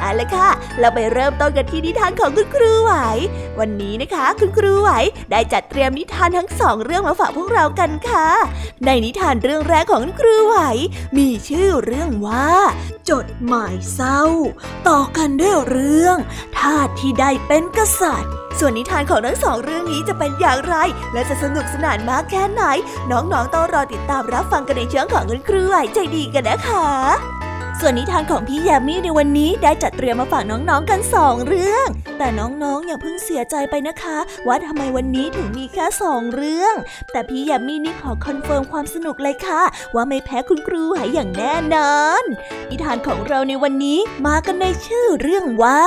เอาละค่ะ เราไปเริ่มต้นกันที่นิทานของคุณครูไหว วันนี้นะคะ คุณครูไหวได้จัดเตรียมนิทานทั้งสองเรื่องมาฝากพวกเรากันค่ะ ในนิทานเรื่องแรกของคุณครูไหว มีชื่อเรื่องว่า จดหมายเศร้า ต่อกันด้วยเรื่องทาสที่ได้เป็นกษัตริย์ส่วนนิทานของทั้งสองเรื่องนี้จะเป็นอย่างไร และจะสนุกสนานมากแค่ไหน น้องๆต้องรอติดตามรับฟังกันในช่วงของคุณครูไหวใจดีกันนะคะ ส่วนนิทานของพี่ยามีในวันนี้ได้จัดเตรียมมาฝากน้องๆกันสองเรื่อง แต่น้องๆอย่าเพิ่งเสียใจไปนะคะ ว่าทำไมวันนี้ถึงมีแค่สองเรื่อง แต่พี่ยามีนี่ขอ confirm ความสนุกเลยค่ะ ว่าไม่แพ้คุณครูหายอย่างแน่นอน นิทานของเราในวันนี้มากันในชื่อเรื่องว่า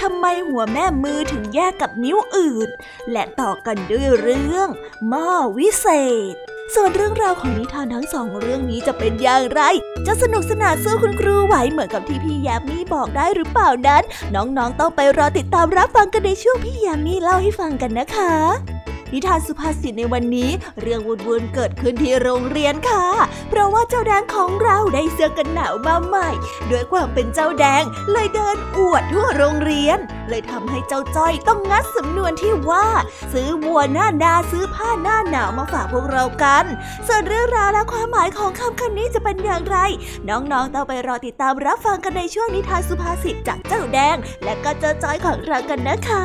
ทำไมหัวแม่มือถึงแยกกับนิ้วอื่น และต่อกันด้วยเรื่องหม้อวิเศษ ส่วนเรื่องราวของนิทานทั้งสองเรื่องนี้จะเป็นอย่างไร จะสนุกสนานสู้คุณครูไหวเหมือนกับที่พี่ยามีบอกได้หรือเปล่านั้น น้องๆต้องไปรอติดตามรับฟังกันในช่วงพี่ยามีเล่าให้ฟังกันนะคะ นิทานสุภาษิตในวันนี้ เรื่องวุ่นๆเกิดขึ้นที่โรงเรียนค่ะ เพราะว่าเจ้าแดงของเราได้เสื้อกันหนาวมาใหม่ด้วยความเป็นเจ้าแดงเลยเดินอวดทั่วโรงเรียน เลยทำให้เจ้าจ้อยต้องงัดสำนวนที่ว่า ซื้อวัวหน้านาซื้อผ้าหน้าหนาวมาฝากพวกเรากัน ส่วนเรื่องราวและความหมายของคำคำนี้จะเป็นอย่างไร น้องๆต้องไปรอติดตามรับฟังกันในช่วงนิทานสุภาษิตจากเจ้าแดง และก็เจ้าจ้อยของเรากันนะคะ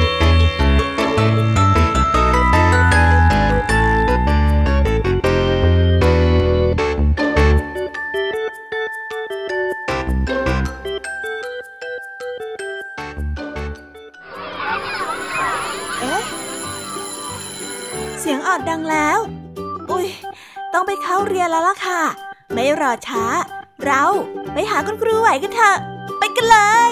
เอ๊ะ เสียงออดดังแล้ว อุ้ย ต้องไปเข้าเรียนแล้วล่ะค่ะ ไม่รอช้า เราไปหาคุณครูไหวกันเถอะ ไปกันเลย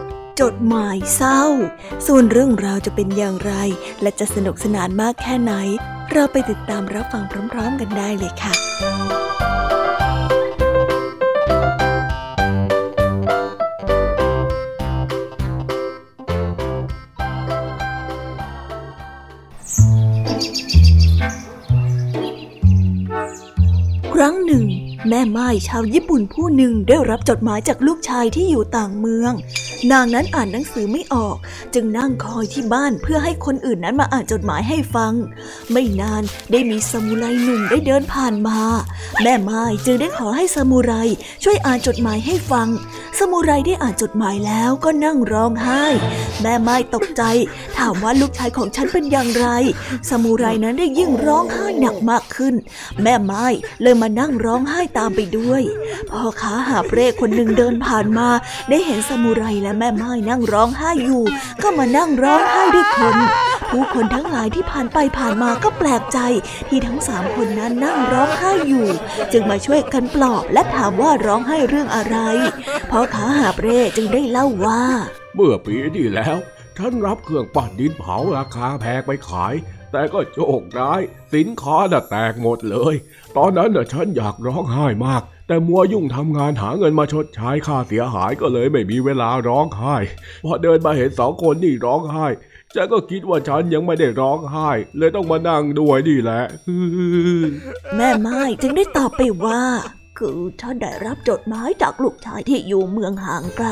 จดหมายเศร้า ส่วนเรื่องราวจะเป็นอย่างไร และจะสนุกสนานมากแค่ไหน เราไปติดตามรับฟังพร้อม ๆ กันได้เลยค่ะ แม่ไม้ชาวญี่ปุ่นผู้หนึ่งได้รับจดหมายจากลูกชายที่อยู่ต่างเมือง นางนั้นอ่านหนังสือไม่ออก จึงนั่งคอยที่บ้านเพื่อให้คนอื่นนั้นมาอ่านจดหมายให้ฟัง ไม่นานได้มีสมุไรหนุ่มได้เดินผ่านมา แม่ไม้จึงได้ขอให้สมุไรช่วยอ่านจดหมายให้ฟัง สมุไรได้อ่านจดหมายแล้วก็นั่งร้องไห้ แม่ไม้ตกใจ ถามว่าลูกชายของฉันเป็นอย่างไร สมุไรนั้นได้ยิ่งร้องไห้หนักมากขึ้น แม่ไม้เลยมานั่งร้องไห้ตามไปด้วยพ่อค้าหาเปรคนหนึ่งเดินผ่านมา ได้เห็นสมุไรและแม่ไม้นั่งร้องไห้อยู่ ก็มานั่งร้องไห้ด้วยคนผู้คนทั้งหลายที่ผ่านไปผ่านมาก็แปลกใจ ที่ทั้งสามคนนั้นนั่งร้องไห้อยู่ จึงมาช่วยกันปลอบและถามว่าร้องไห้เรื่องอะไรพ่อค้าหาเปรจึงได้เล่าว่า เมื่อปีที่แล้วฉันรับเครื่องปั้นดินเผาราคาแพงไปขาย แต่ก็โชคร้าย สินค้าน่ะแตกหมดเลย ตอนนั้นน่ะฉันอยากร้องไห้มาก แต่มัวยุ่งทำงานหาเงินมาชดใช้ค่าเสียหายก็เลยไม่มีเวลาร้องไห้ พอเดินมาเห็นสองคนนี่ร้องไห้ฉันก็คิดว่าฉันยังไม่ได้ร้องไห้ เลยต้องมานั่งด้วยนี่แหละ แม่ไม้จึงได้ตอบไปว่า คือฉันได้รับจดหมายจากลูกชายที่อยู่เมืองห่างไกล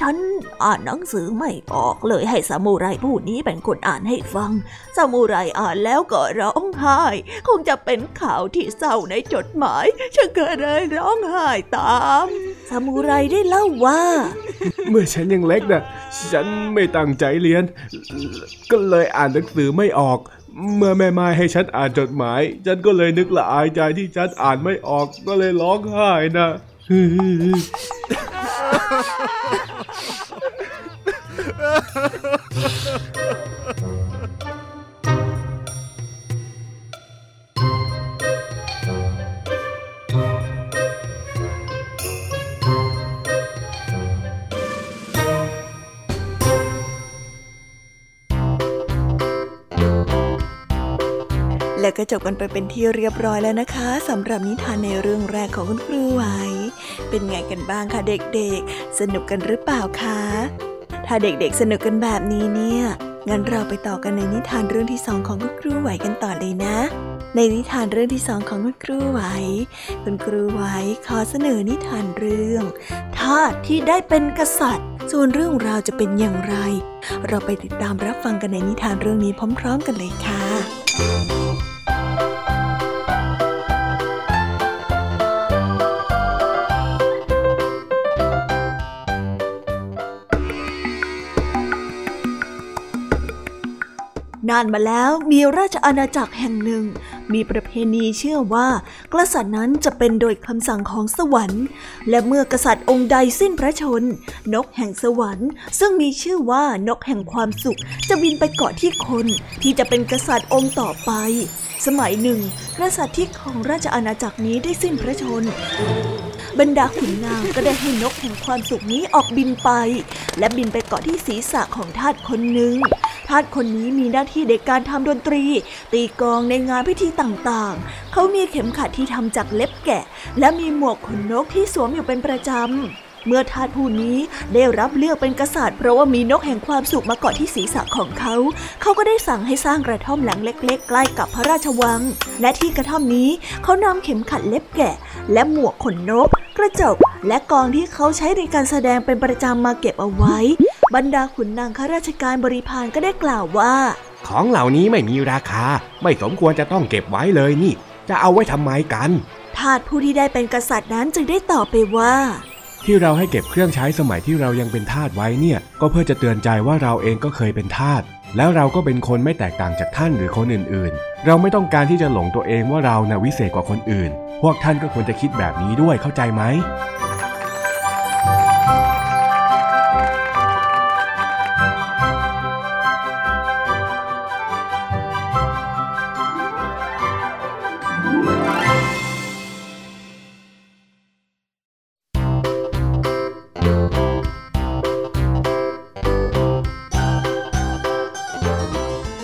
ฉันอ่านหนังสือไม่ออกเลยให้สมุไรผู้นี้เป็นคนอ่านให้ฟังสมุไรอ่านแล้วก็ร้องไห้ คงจะเป็นข่าวที่เศร้าในจดหมาย ฉันก็เลยร้องไห้ตามสมุไรได้เล่าว่า เมื่อฉันยังเล็กนะฉันไม่ตั้งใจเรียน ก็เลยอ่านหนังสือไม่ออก เมื่อแม่ไม้ให้ฉันอ่านจดหมาย ฉันก็เลยนึกละอายใจที่ฉันอ่านไม่ออกก็เลยร้องไห้นะ ก็จบกันไปเป็นที่เรียบร้อยแล้วนะคะสำหรับนิทานในเรื่องแรกของคุณครูไหว เป็นไงกันบ้างคะเด็กๆ สนุกกันหรือเปล่าคะ ถ้าเด็กๆสนุกกันแบบนี้เนี่ยงั้นเราไปต่อกันในนิทานเรื่องที่สองของคุณครูไหวกันต่อเลยนะ ในนิทานเรื่องที่สองของคุณครูไหว คุณครูไหวขอเสนอนิทานเรื่องทาสที่ได้เป็นกษัตริย์ ส่วนเรื่องราวจะเป็นอย่างไร เราไปติดตามรับฟังกันในนิทานเรื่องนี้พร้อม ๆ กันเลยค่ะ นานมาแล้วมีราชอาณาจักรแห่งหนึ่ง มีประเพณีเชื่อว่า กษัตริย์นั้นจะเป็นโดยคำสั่งของสวรรค์ และเมื่อกษัตริย์องค์ใดสิ้นพระชน นกแห่งสวรรค์ ซึ่งมีชื่อว่านกแห่งความสุข จะบินไปเกาะที่คนที่จะเป็นกษัตริย์องค์ต่อไป สมัยหนึ่งกษัตริย์ที่ของราชอาณาจักรนี้ได้สิ้นพระชน บรรดาขุนนางก็ได้ให้นกแห่งความสุขนี้ออกบินไป และบินไปเกาะที่ศีรษะของทาสคนหนึ่งทาสคนนี้มีหน้าที่ในการทำดนตรี ตีกองในงานพิธีต่างๆ เขามีเข็มขัดที่ทำจากเล็บแกะ และมีหมวกขนนกที่สวมอยู่เป็นประจำ เมื่อทาสผู้นี้ได้รับเลือกเป็นกษัตริย์เพราะว่ามีนกแห่งความสุขมาเกาะที่ศีรษะของเขา เขาก็ได้สั่งให้สร้างกระท่อมหลังเล็ก ๆ ใกล้กับพระราชวัง และที่กระท่อมนี้เขานำเข็มขัดเล็บแกะ และหมวกขนนก กระจก และกองที่เขาใช้ในการแสดงเป็นประจำมาเก็บเอาไว้ บรรดาขุนนางข้าราชการบริพารก็ได้กล่าวว่า ของเหล่านี้ไม่มีราคา ไม่สมควรจะต้องเก็บไว้เลยนี่ จะเอาไว้ทำไมกัน ทาสผู้ที่ได้เป็นกษัตริย์นั้นจึงได้ตอบไปว่า ที่เราให้เก็บเครื่องใช้สมัยที่เรายังเป็นทาสไว้เนี่ย ก็เพื่อจะเตือนใจว่าเราเองก็เคยเป็นทาสแล้วเราก็เป็นคนไม่แตกต่างจากท่านหรือคนอื่นๆ เราไม่ต้องการที่จะหลงตัวเองว่าเราน่ะวิเศษกว่าคนอื่น พวกท่านก็ควรจะคิดแบบนี้ด้วยเข้าใจไหม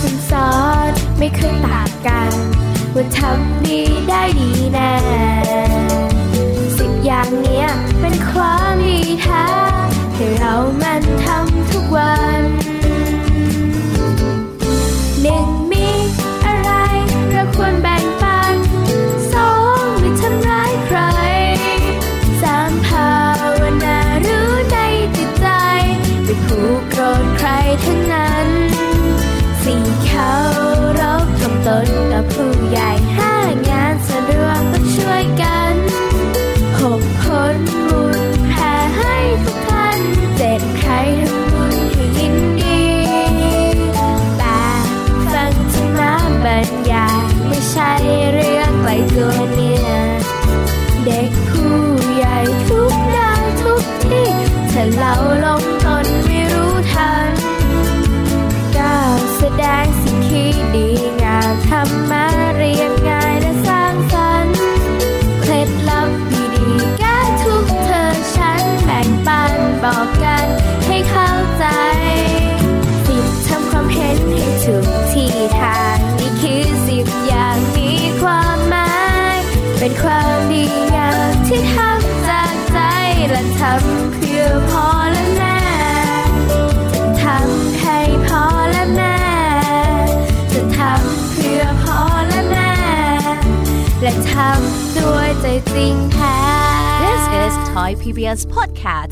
ฉันสอนไม่เคยต่างกัน ว่าทำดีได้ดีแน่สิบอย่างเนี้ยเป็นความดีแท้ให้เรามันทำทุกวัน ใช่เรื่องไปตัวเนี่ย เด็กผู้ใหญ่ทุกด้านทุกที่ถ้าเล่าลงตนไม่รู้ทันก้าวแสดง Thai PBS Podcast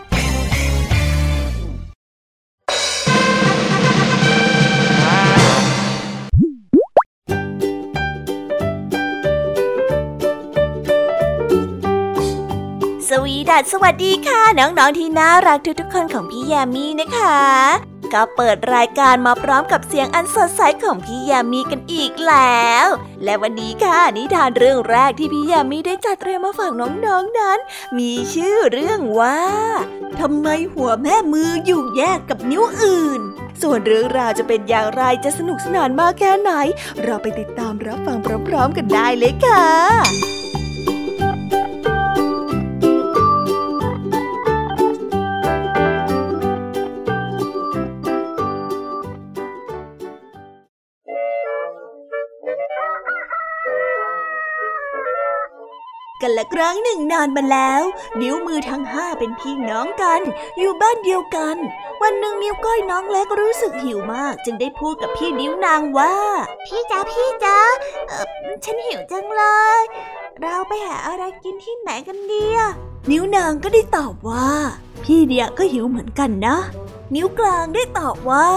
สวีดัสสวัสดีค่ะ น้องๆที่น่ารักทุกๆคนของพี่แยมมี่นะคะ ก็เปิดรายการมาพร้อมกับเสียงอันสดใสของพี่แยมมี่กันอีกแล้ว และวันนี้ค่ะนิทานเรื่องแรกที่พี่แยมมี่ได้จัดเตรียมมาฝากน้องๆนนั้น มีชื่อเรื่องว่าทำไมหัวแม่มืออยู่แยกกับนิ้วอื่น ส่วนเรื่องราวจะเป็นอย่างไรจะสนุกสนานมากแค่ไหน เราไปติดตามรับฟังพร้อมๆกันได้เลยค่ะ กันละครั้งหนึ่งนานมาแล้ว นิ้วมือทั้งห้าเป็นพี่น้องกัน อยู่บ้านเดียวกัน วันหนึ่งนิ้วก้อยน้องเล็กรู้สึกหิวมาก จึงได้พูดกับพี่นิ้วนางว่า พี่จ๋าพี่จ๋าเออฉันหิวจังเลย เราไปหาอะไรกินที่ไหนกันดีอะนิ้วนางก็ได้ตอบว่า พี่เดียก็หิวเหมือนกันนะ นิ้วกลางได้ตอบว่า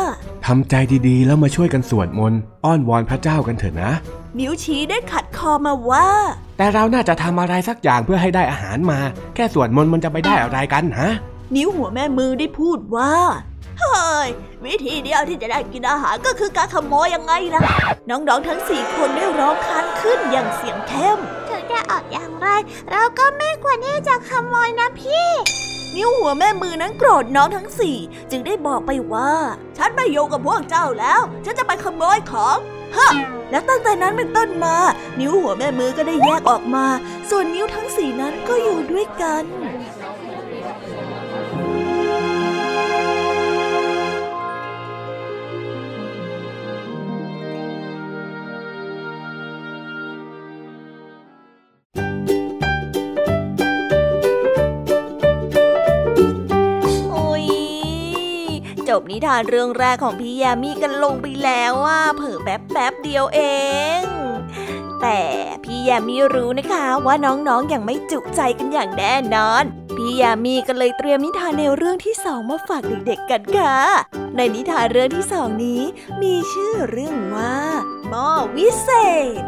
ทำใจดีๆ แล้วมาช่วยกันสวดมนต์อ้อนวอนพระเจ้ากันเถอะนะ นิ้วชี้ได้ขัดคอมาว่า แต่เราน่าจะทำอะไรสักอย่างเพื่อให้ได้อาหารมา แค่สวดมนต์มันจะไปได้อะไรกันฮะ นิ้วหัวแม่มือได้พูดว่า เฮ้ย วิธีเดียวที่จะได้กินอาหารก็คือการขโมยยังไงล่ะ น้องๆทั้งสี่คนได้ร้องค้านขึ้นอย่างเสียงเข้มถึงจะออกอย่างไร เราก็ไม่ควรที่จะขโมยนะพี่ นิ้วหัวแม่มือนั้นโกรธน้องทั้งสี่จึงได้บอกไปว่า ฉันไม่โยงกับพวกเจ้าแล้ว ฉันจะไปขโมยของ ฮะและตั้งแต่นั้นเป็นต้นมา นิ้วหัวแม่มือก็ได้แยกออกมา ส่วนนิ้วทั้งสี่นั้นก็อยู่ด้วยกัน บนิทานเรื่องแรกของพี่ยามีกันลงไปแล้วว่าเผลอแป๊บแป๊บเดียวเอง แต่พี่ยามีรู้นะคะว่าน้องๆออย่างไม่จุใจกันอย่างแน่นอนพี่ยามีก็เลยเตรียมนิทานในวเรื่องที่สองมาฝากเด็กๆกันค่ะ ในนิทานเรื่องที่สองนี้ มีชื่อเรื่องว่าหม้อวิเศษ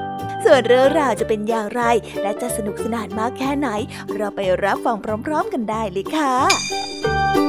ส่วนเรื่องราวจะเป็นอย่างไร และจะสนุกสนานมากแค่ไหน เราไปรับฟังพร้อม ๆ กันได้เลยค่ะ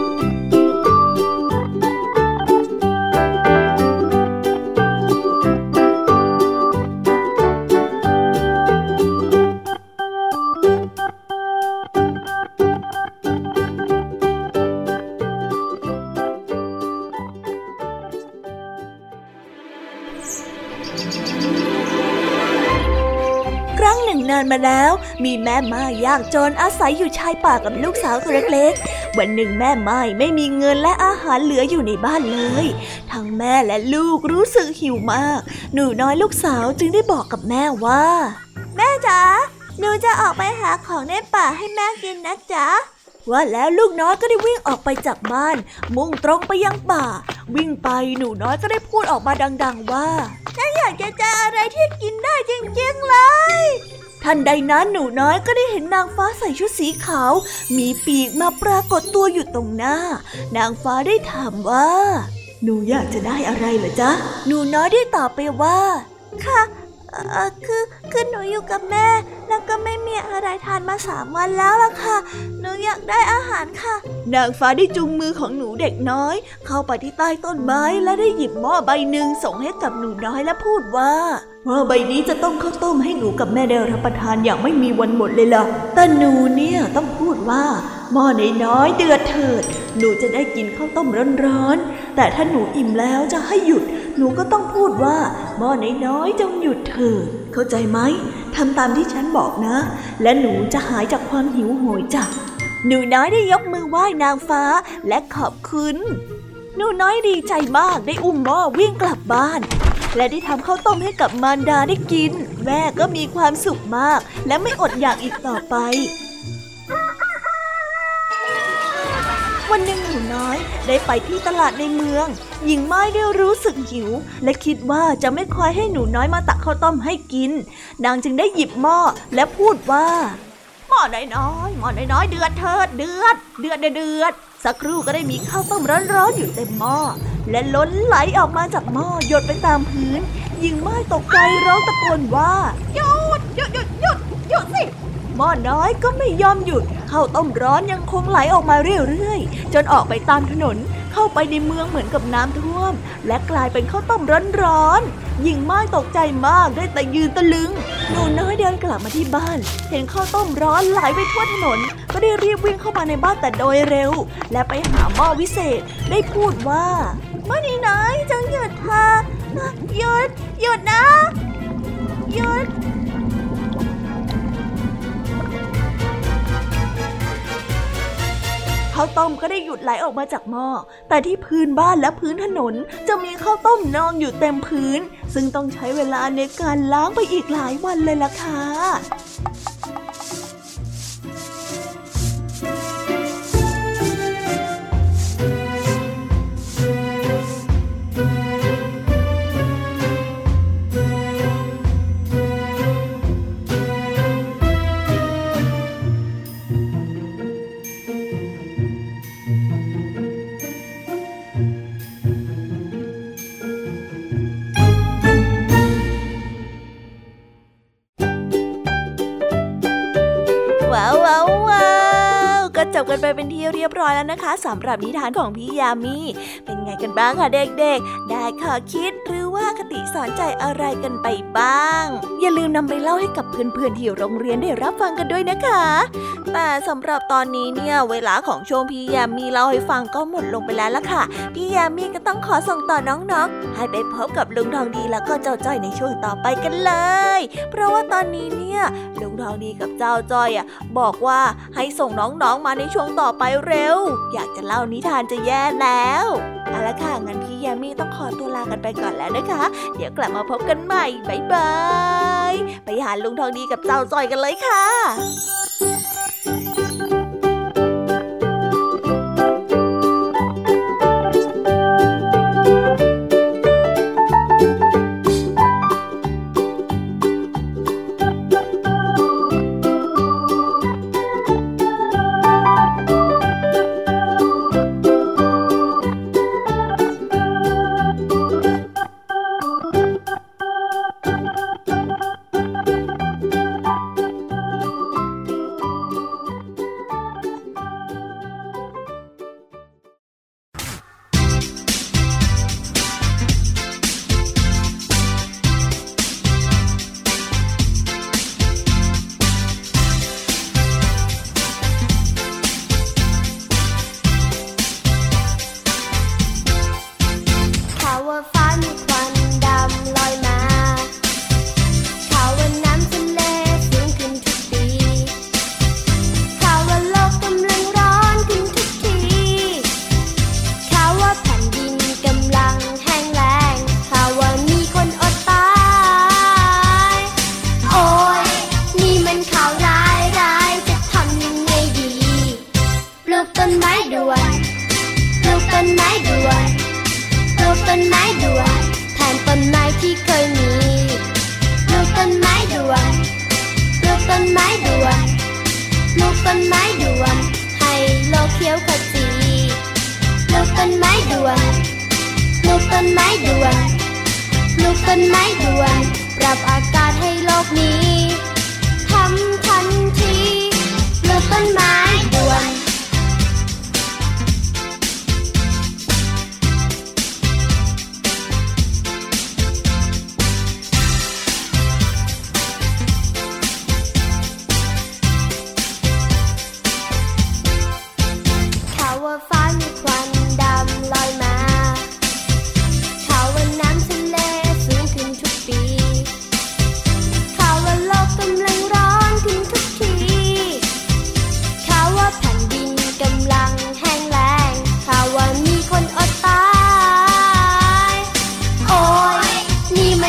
มาแล้ว มีแม่ไม้ยากจนอาศัยอยู่ชายป่ากับลูกสาวตัวเล็กๆ วันหนึ่งแม่ไม้ไม่มีเงินและอาหารเหลืออยู่ในบ้านเลย ทั้งแม่และลูกรู้สึกหิวมาก หนูน้อยลูกสาวจึงได้บอกกับแม่ว่า แม่จ๋าหนูจะออกไปหาของในป่าให้แม่กินนะจ๊ะว่าแล้วลูกน้อยก็ได้วิ่งออกไปจากบ้าน มุ่งตรงไปยังป่า วิ่งไปหนูน้อยก็ได้พูดออกมาดัง ๆ ว่าฉันอยากจะเจออะไรที่กินได้จริงๆเลย ทันใดนั้นหนูน้อยก็ได้เห็นนางฟ้าใส่ชุดสีขาว มีปีกมาปรากฏตัวอยู่ตรงหน้า นางฟ้าได้ถามว่า หนูอยากจะได้อะไรเหรอจ๊ะ หนูน้อยได้ตอบไปว่า ค่ะเอ่อคือคือหนูอยู่กับแม่ แล้วก็ไม่มีอะไรทานมาสามวันแล้วล่ะค่ะ หนูอยากได้อาหารค่ะ นางฟ้าได้จูงมือของหนูเด็กน้อย เข้าไปที่ใต้ต้นไม้และได้หยิบหม้อใบหนึ่งส่งให้กับหนูน้อยและพูดว่า หม้อใบนี้จะต้มข้าวต้มให้หนูกับแม่ได้รับประทานอย่างไม่มีวันหมดเลยล่ะ แต่หนูเนี่ยต้องพูดว่าหม้อน้อยๆเดือดเถิด หนูจะได้กินข้าวต้มร้อนๆ แต่ถ้าหนูอิ่มแล้วจะให้หยุด หนูก็ต้องพูดว่าหม้อน้อยๆจงหยุดเถิด เข้าใจไหมทำตามที่ฉันบอกนะ และหนูจะหายจากความหิวโหยจ้ะหนูน้อยได้ยกมือไหว้นางฟ้าและขอบคุณ หนูน้อยดีใจมากได้อุ้มหม้อวิ่งกลับบ้าน และได้ทำข้าวต้มให้กับมารดาได้กิน แม่ก็มีความสุขมาก และไม่อดอยากอีกต่อไป วันหนึ่งหนูน้อยได้ไปที่ตลาดในเมือง หญิงไม้ได้รู้สึกหิว และคิดว่าจะไม่คอยให้หนูน้อยมาตักข้าวต้มให้กิน นางจึงได้หยิบหม้อและพูดว่าหม้อน้อยๆหม้อน้อยๆเดือดเถิดเดือด เดือดเดือดสักครู่ก็ได้มีข้าวต้มร้อนๆอยู่เต็มหม้อ และล้นไหลออกมาจากหม้อหยดไปตามพื้นหญิงไม้ตกใจร้องตะโกนว่าหยุดหยุดหยุดหยุดหยุดสิหม้อน้อยก็ไม่ยอมหยุดข้าวต้มร้อนยังคงไหลออกมาเรื่อยๆ จนออกไปตามถนนเข้าไปในเมืองเหมือนกับน้ำท่วม และกลายเป็นข้าวต้มร้อนๆหญิงม้ตกใจมากได้แต่ยืนตะลึง หนูน้อยเดินกลับมาที่บ้าน เห็นข้าวต้มร้อนไหลไปทั่วถนน ก็ได้รีบวิ่งเข้ามาในบ้านแต่โดยเร็ว และไปหาหม้อวิเศษได้พูดว่าหม้อนี้น้อยจงหยุดเถอะหยุดหยุดนะหยุด ข้าวต้มก็ได้หยุดไหลออกมาจากหม้อ แต่ที่พื้นบ้านและพื้นถนนจะมีข้าวต้มนองอยู่เต็มพื้น ซึ่งต้องใช้เวลาในการล้างไปอีกหลายวันเลยล่ะค่ะ นะคะสำหรับนิทานของพี่ยามีเป็นไงกันบ้างคะเด็กๆ ได้ข้อคิดหรือว่าคติสอนใจอะไรกันไปบ้าง อย่าลืมนำไปเล่าให้กับ เพื่อนๆที่โรงเรียนได้รับฟังกันด้วยนะคะ แต่สำหรับตอนนี้เนี่ยเวลาของช่วงพี่ยามีเล่าให้ฟังก็หมดลงไปแล้วล่ะค่ะ พี่ยามีก็ต้องขอส่งต่อน้องๆ ให้ไปพบกับลุงทองดีแล้วก็เจ้าจ้อยในช่วงต่อไปกันเลย เพราะว่าตอนนี้เนี่ยลุงทองดีกับเจ้าจ้อยอะบอกว่าให้ส่งน้องๆมาในช่วงต่อไปเร็ว อยากจะเล่านิทานจะแย่แล้วเอาละค่ะงั้นพี่ยามีต้องขอตัวลากันไปก่อนแล้วนะคะ เดี๋ยวกลับมาพบกันใหม่บ๊ายบายไปหาลุงทองดีกับเจ้าจอยกันเลยค่ะ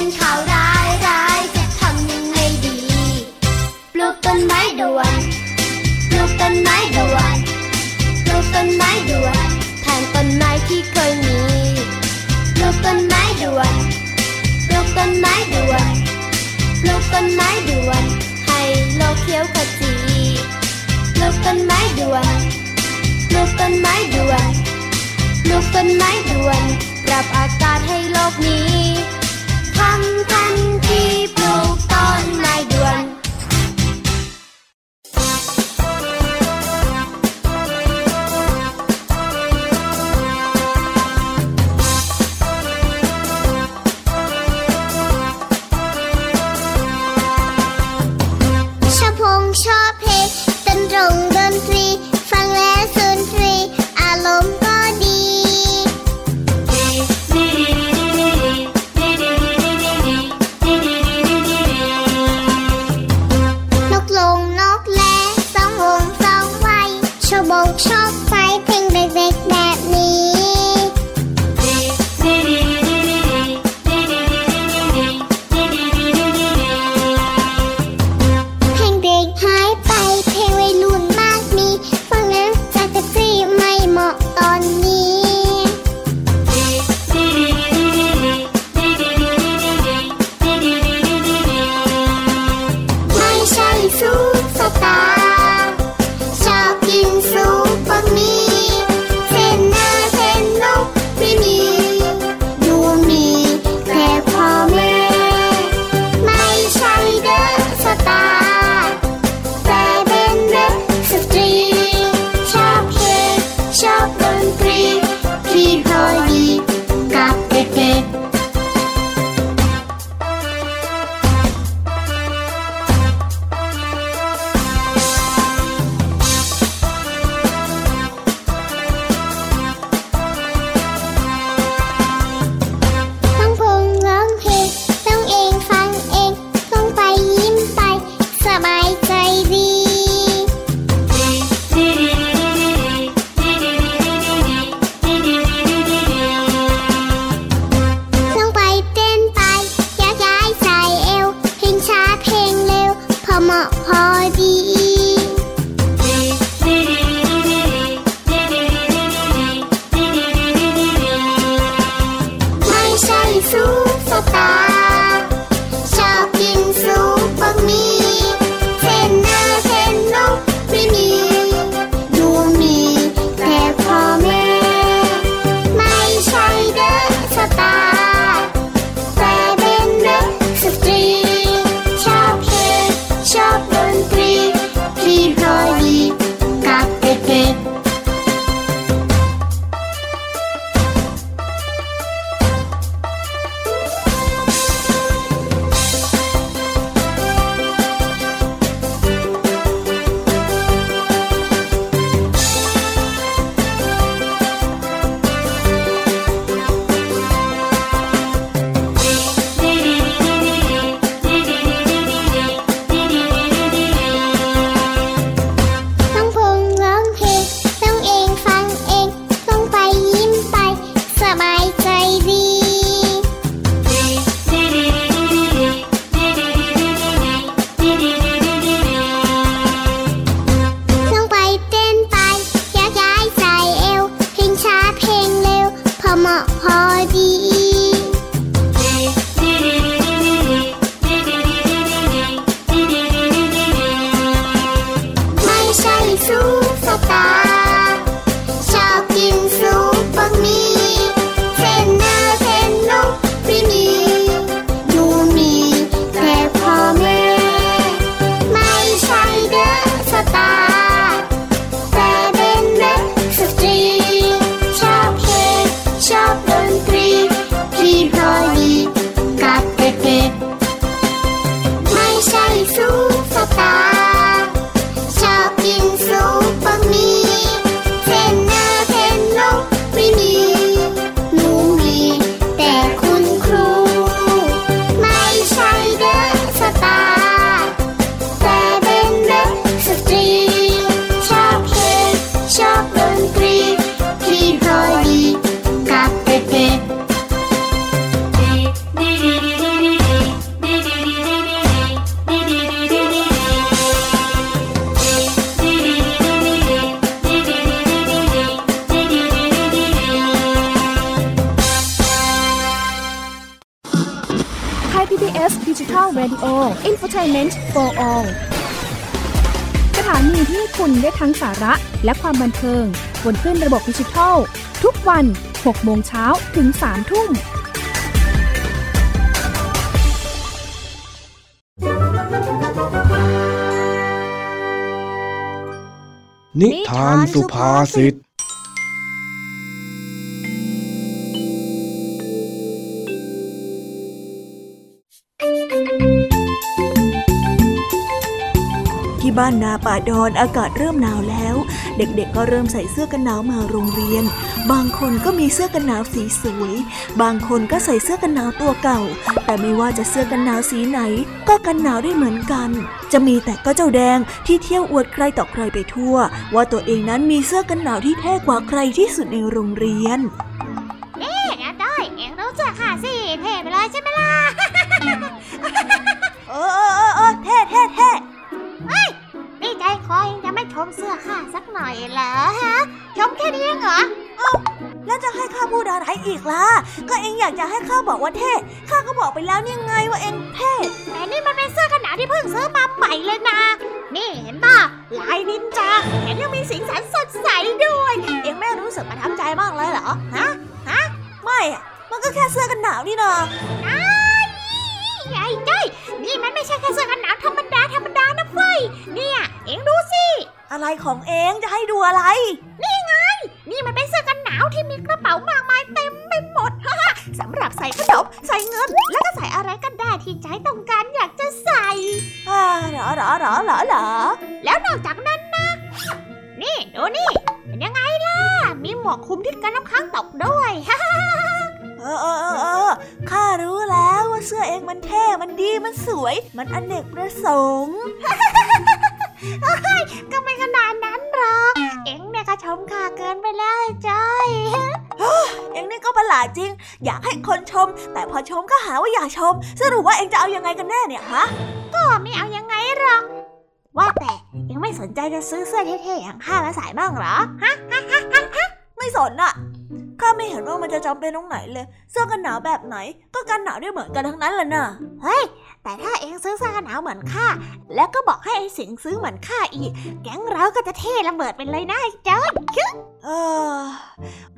เป็นข่าวร้ายร้ายจะทำยังไงดี ปลูกต้นไม้ดวน ปลูกต้นไม้ดวน ปลูกต้นไม้ดวนแทนต้นไม้ที่เคยมี ปลูกต้นไม้ดวน ปลูกต้นไม้ดวน ปลูกต้นไม้ดวน ให้โลกเขียวขจี ปลูกต้นไม้ดวน ปลูกต้นไม้ดวน ปลูกต้นไม้ด่วน ปรับอากาศให้โลกนี้ ทำทันทีปลูกต้นไม้ PBS Digital Radio Infotainment for All สถานีที่คุณได้ทั้งสาระและความบันเทิงบนคลื่นระบบดิจิทัล ทุกวัน 6 โมงเช้าถึง 3 ทุ่ม นิทานสุภาษิต บ้านนาป่าดอนอากาศเริ่มหนาวแล้ว เด็กๆก็เริ่มใส่เสื้อกันหนาวมาโรงเรียน บางคนก็มีเสื้อกันหนาวสีสวย บางคนก็ใส่เสื้อกันหนาวตัวเก่า แต่ไม่ว่าจะเสื้อกันหนาวสีไหน ก็กันหนาวได้เหมือนกัน จะมีแต่ก็เจ้าแดงที่เที่ยวอวดใครต่อใครไปทั่ว ว่าตัวเองนั้นมีเสื้อกันหนาวที่เท่กว่าใครที่สุดในโรงเรียนเอ๊ะงั้นได้เองรู้จักค่ะสิเท่ไปเลยใช่ไหมล่ะเออเออเออเออเท่เท่เท่ นี่ใจคอเองจะไม่ชมเสื้อข้าสักหน่อยเหรอฮะ ชมแค่นี้เองเหรอแล้วจะให้ข้าพูดอะไรอีกล่ะ ก็เองอยากจะให้ข้าบอกว่าเท่ ข้าก็บอกไปแล้วนี่ไงว่าเองเท่แต่นี่มันเป็นเสื้อกันหนาวที่เพิ่งซื้อมาใหม่เลยนะ นี่เห็นป่ะลายนินจาแถมยังมีสีสันสดใสด้วย เองไม่รู้สึกประทับใจบ้างเลยเหรอ ฮะ ฮะ ไม่อะมันก็แค่เสื้อกันหนาวนี่นาใหญ่ใจยนี่มันไม่ใช่แค่เสื้อกันหนาวธรรมดาธรรมดานะ เฟ้ย เนี่ยเองดูสิ อะไรของเองจะให้ดูอะไรนี่มันเป็นเสื้อกันหนาวที่มีกระเป๋ามากมายเต็มไปหมดสำหรับใส่ขนมใส่เงิน แล้วก็ใส่อะไรก็ได้ที่ใจต้องการอยากจะใส่อ่าเหรอเหรอเหรอเหรอเหรอแล้วนอกจากนั้นนะ นี่ดูนี่เป็นยังไงล่ะ มีหมวกคลุมที่กันน้ำค้างตกด้วยเออเออเออเออข้ารู้แล้วว่าเสื้อเองมันเท่ มันดี มันสวย มันอเนกประสงค์ ชมก็หาว่าอย่าชม สรุปว่าเองจะเอายังไงกันแน่เนี่ยฮะ ก็ไม่เอายังไงหรอก ว่าแต่เอ็งไม่สนใจจะซื้อเสื้อเท่ๆอย่างข้ามาใส่บ้างเหรอฮะไม่สนอะข้าไม่เห็นว่ามันจะจำเป็นตรงไหนเลย เสื้อกันหนาวแบบไหน ก็กันหนาวได้เหมือนกันทั้งนั้นแหละน่ะ เฮ้ย แต่ถ้าเอ็งซื้อเสื้อกันหนาวเหมือนข้า แล้วก็บอกให้ไอ้สิงซื้อเหมือนข้าอีก แก๊งเราก็จะเท่ระเบิดไปเลยนะไอ้จ้อยเออ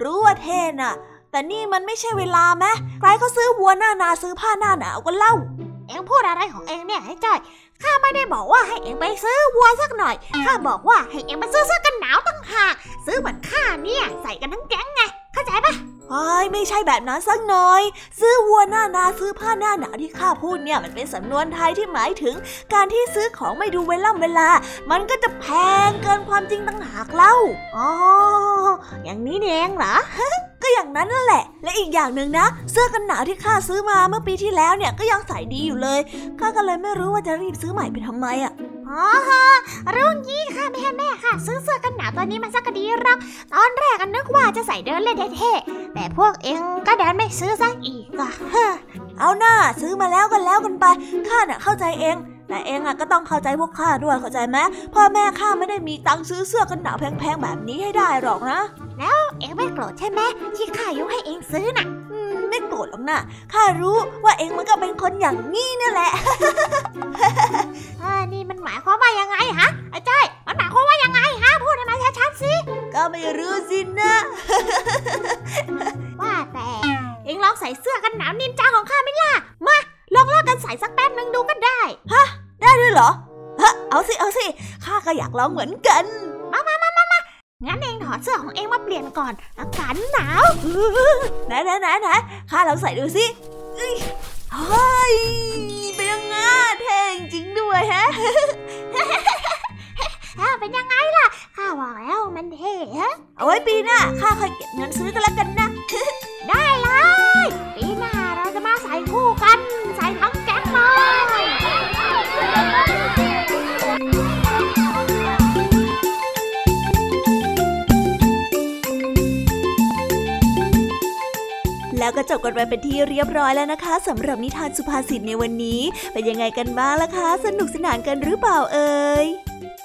รู้ว่าเท่น่ะ แต่นี่มันไม่ใช่เวลาแมใครก็ซื้อวัวหน้านาซื้อผ้าหน้าหนาวกันเล่า เอ็งพูดอะไรของเอ็งเนี่ยไอ้จ้อย ข้าไม่ได้บอกว่าให้เอ็งไปซื้อวัวสักหน่อย ข้าบอกว่าให้เอ็งไปซื้อเสื้อกันหนาวตั้งหาก ซื้อเหมือนข้าเนี่ยใส่กันทั้งแก๊งไง เข้าใจปะ เฮ้ไม่ใช่แบบนั้นสักหน่อย ซื้อวัวหน้านาซื้อผ้าหน้าหนาวที่ข้าพูดเนี่ยมันเป็นสำนวนไทยที่หมายถึง การที่ซื้อของไม่ดูเวล่ำเวลา มันก็จะแพงเกินความจริงต่างหากเล่า อ๋อ อย่างนี้นี่เองเหรอก็อย่างนั้นนั่นแหละ และอีกอย่างหนึ่งนะ เสื้อกันหนาวที่ข้าซื้อมาเมื่อปีที่แล้วเนี่ยก็ยังใส่ดีอยู่เลยข้าก็เลยไม่รู้ว่าจะรีบซื้อใหม่ไปทำไมอะอ๋อรู้งี้ค่ะแม่แม่ค่ะ ซื้อเสื้อกันหนาวตัวนี้มาสักกะดีรัก ตอนแรกก็นึกว่าจะใส่เดินเล่นเท่ๆ แต่พวกเองก็ดันไม่ซื้อสักอีกอะเฮ้อเอาหน้าซื้อมาแล้วกันแล้วกันไป ข้าน่ะเข้าใจเอง แต่เองอะก็ต้องเข้าใจพวกข้าด้วยเข้าใจไหมพ่อแม่ข้าไม่ได้มีตังค์ซื้อเสื้อกันหนาวแพงๆแบบนี้ให้ได้หรอกนะเองไม่โกรธใช่ไหมที่ข้ายกให้เองซื้อน่ะอืมไม่โกรธหรอกนะข้ารู้ว่าเองมันก็เป็นคนอย่างนี้นั่นแหละเออนี่มันหมายความว่ายังไงฮะไอ้จ้อยมันหมายความว่ายังไงฮะพูดให้มันชัดๆ สิ ก็ไม่รู้สินะ ว่าแต่ เองลองใส่เสื้อกันหนาวนินจาของข้าไหมล่ะ มาลองเลิกกันใส่สักแป๊บนึงดูก็ได้ได้ด้วยเหรอ ฮะ เอาสิ เอาสิ ข้าก็อยากลองเหมือนกันงั้นเองถอดเสื้อของเองมาเปลี่ยนก่อน อากาศหนาวไหนไหนไหนไหนข้าลองใส่ดูสิเอ้ยเฮ้ย เป็นยังไงเท่จริงด้วยแฮะ ถ้าเป็นยังไงล่ะ ข้าบอกแล้วมันเท่ฮะเอาไว้ปีหน้าข้าค่อยเก็บเงินซื้อกันแล้วกันนะ ได้เลย ปีหน้าเราจะมาใส่คู่กัน ใส่ทั้งแก๊งเลยแล้วก็จบกันไปเป็นที่เรียบร้อยแล้วนะคะสำหรับนิทานสุภาษิตในวันนี้ เป็นยังไงกันบ้างล่ะคะ สนุกสนานกันหรือเปล่าเอ่ย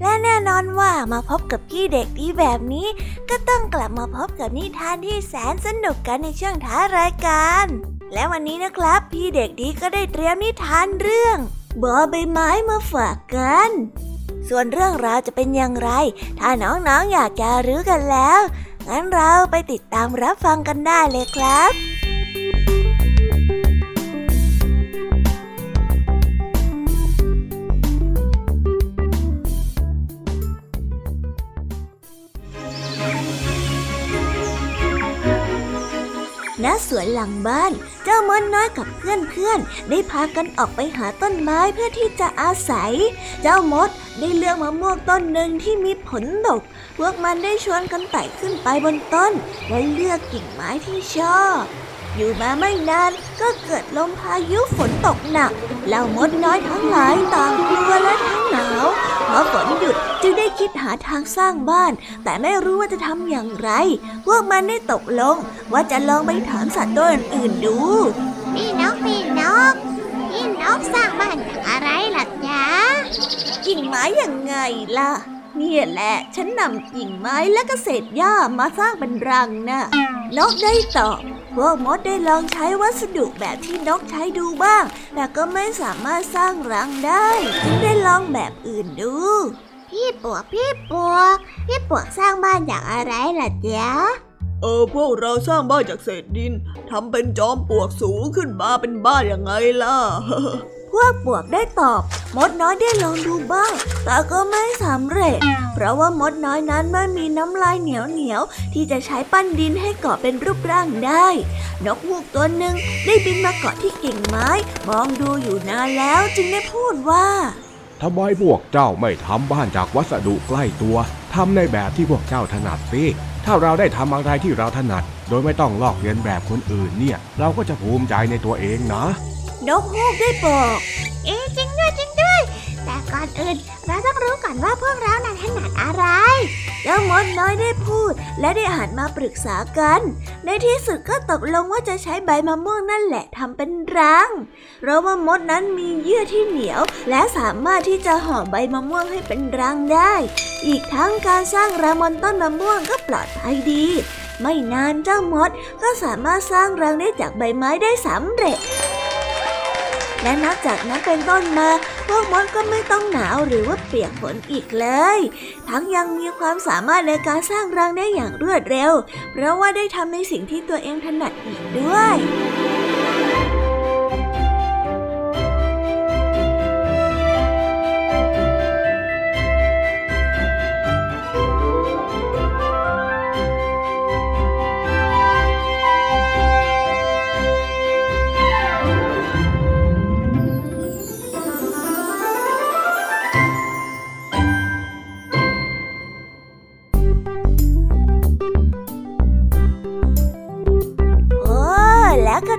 และแน่นอนว่ามาพบกับพี่เด็กดีแบบนี้ ก็ต้องกลับมาพบกับนิทานที่แสนสนุกกันในช่วงท้ารายการ และวันนี้นะครับ พี่เด็กดีก็ได้เตรียมนิทานเรื่องบอใบไม้มาฝากกัน ส่วนเรื่องราวจะเป็นอย่างไร ถ้าน้องๆออยากจะรู้กันแล้ว งั้นเราไปติดตามรับฟังกันได้เลยครับ ณสวนหลังบ้าน เจ้ามดน้อยกับเพื่อนๆได้พากันออกไปหาต้นไม้เพื่อที่จะอาศัย เจ้ามดได้เลือกมะม่วงต้นหนึ่งที่มีผลดก พวกมันได้ชวนกันไต่ขึ้นไปบนต้น และเลือกกิ่งไม้ที่ชอบ อยู่มาไม่นานก็เกิดลมพายุฝนตกหนักเหล่ามดน้อยทั้งหลายต่างกลัวและทั้งหนาวพอฝนหยุดจึงได้คิดหาทางสร้างบ้าน แต่ไม่รู้ว่าจะทำอย่างไร พวกมันได้ตกลง ว่าจะลองไปถามสัตว์ตัวอื่นๆดู พี่นกพี่นกพี่นกสร้างบ้านจากอะไรล่ะจ๊ะกิ่งไม้อย่างไงล่ะ นี่แหละฉันนำกิ่งไม้และกเศษหญ้ามาสร้างเป็นรังนะ่ะนกได้ตอบพวกมดได้ลองใช้วัสดุแบบที่นกใช้ดูบ้าง แต่ก็ไม่สามารถสร้างรังได้จึงได้ลองแบบอื่นดู พี่ปวกพี่ปวกพี่ปวกสร้างบ้านจากอะไรล่ะจ๊ะเออพวกเราสร้างบ้านจากเศษดินทำเป็นจอมปลวกสูงขึ้นมาเป็นบ้านยังไงล่ะ พวกปวกได้ตอบ มดน้อยได้ลองดูบ้าง แต่ก็ไม่สำเร็จ เพราะว่ามดน้อยนั้นไม่มีน้ำลายเหนียวเหนียวที่จะใช้ปั้นดินให้เกาะเป็นรูปร่างได้ นกฮูกตัวหนึ่งได้บินมาเกาะที่กิ่งไม้ มองดูอยู่นานแล้วจึงได้พูดว่าทำไมพวกเจ้าไม่ทำบ้านจากวัสดุใกล้ตัวทำในแบบที่พวกเจ้าถนัดสิถ้าเราได้ทำอะไรที่เราถนัด โดยไม่ต้องลอกเลียนแบบคนอื่นเนี่ย เราก็จะภูมิใจในตัวเองนะ นกฮูกได้บอก เอ๊จริงด้วยจริงด้วย แต่ก่อนอื่นเราต้องรู้ก่อนว่าพวกเรานั้นถนัดอะไรเจ้ามดน้อยได้พูด และได้หันมาปรึกษากัน ในที่สุดก็ตกลงว่าจะใช้ใบมะม่วงนั่นแหละทำเป็นรัง เพราะว่ามดนั้นมีเยื่อที่เหนียว และสามารถที่จะห่อใบมะม่วงให้เป็นรังได้ อีกทั้งการสร้างรังบนต้นมะม่วงก็ปลอดภัยดี ไม่นานเจ้ามดก็สามารถสร้างรังได้จากใบไม้ได้สำเร็จ และนับจากนั้นเป็นต้นมา พวกมดก็ไม่ต้องหนาวหรือว่าเปียกฝนอีกเลย ทั้งยังมีความสามารถในการสร้างรังได้อย่างรวดเร็ว เพราะว่าได้ทำในสิ่งที่ตัวเองถนัดอีกด้วย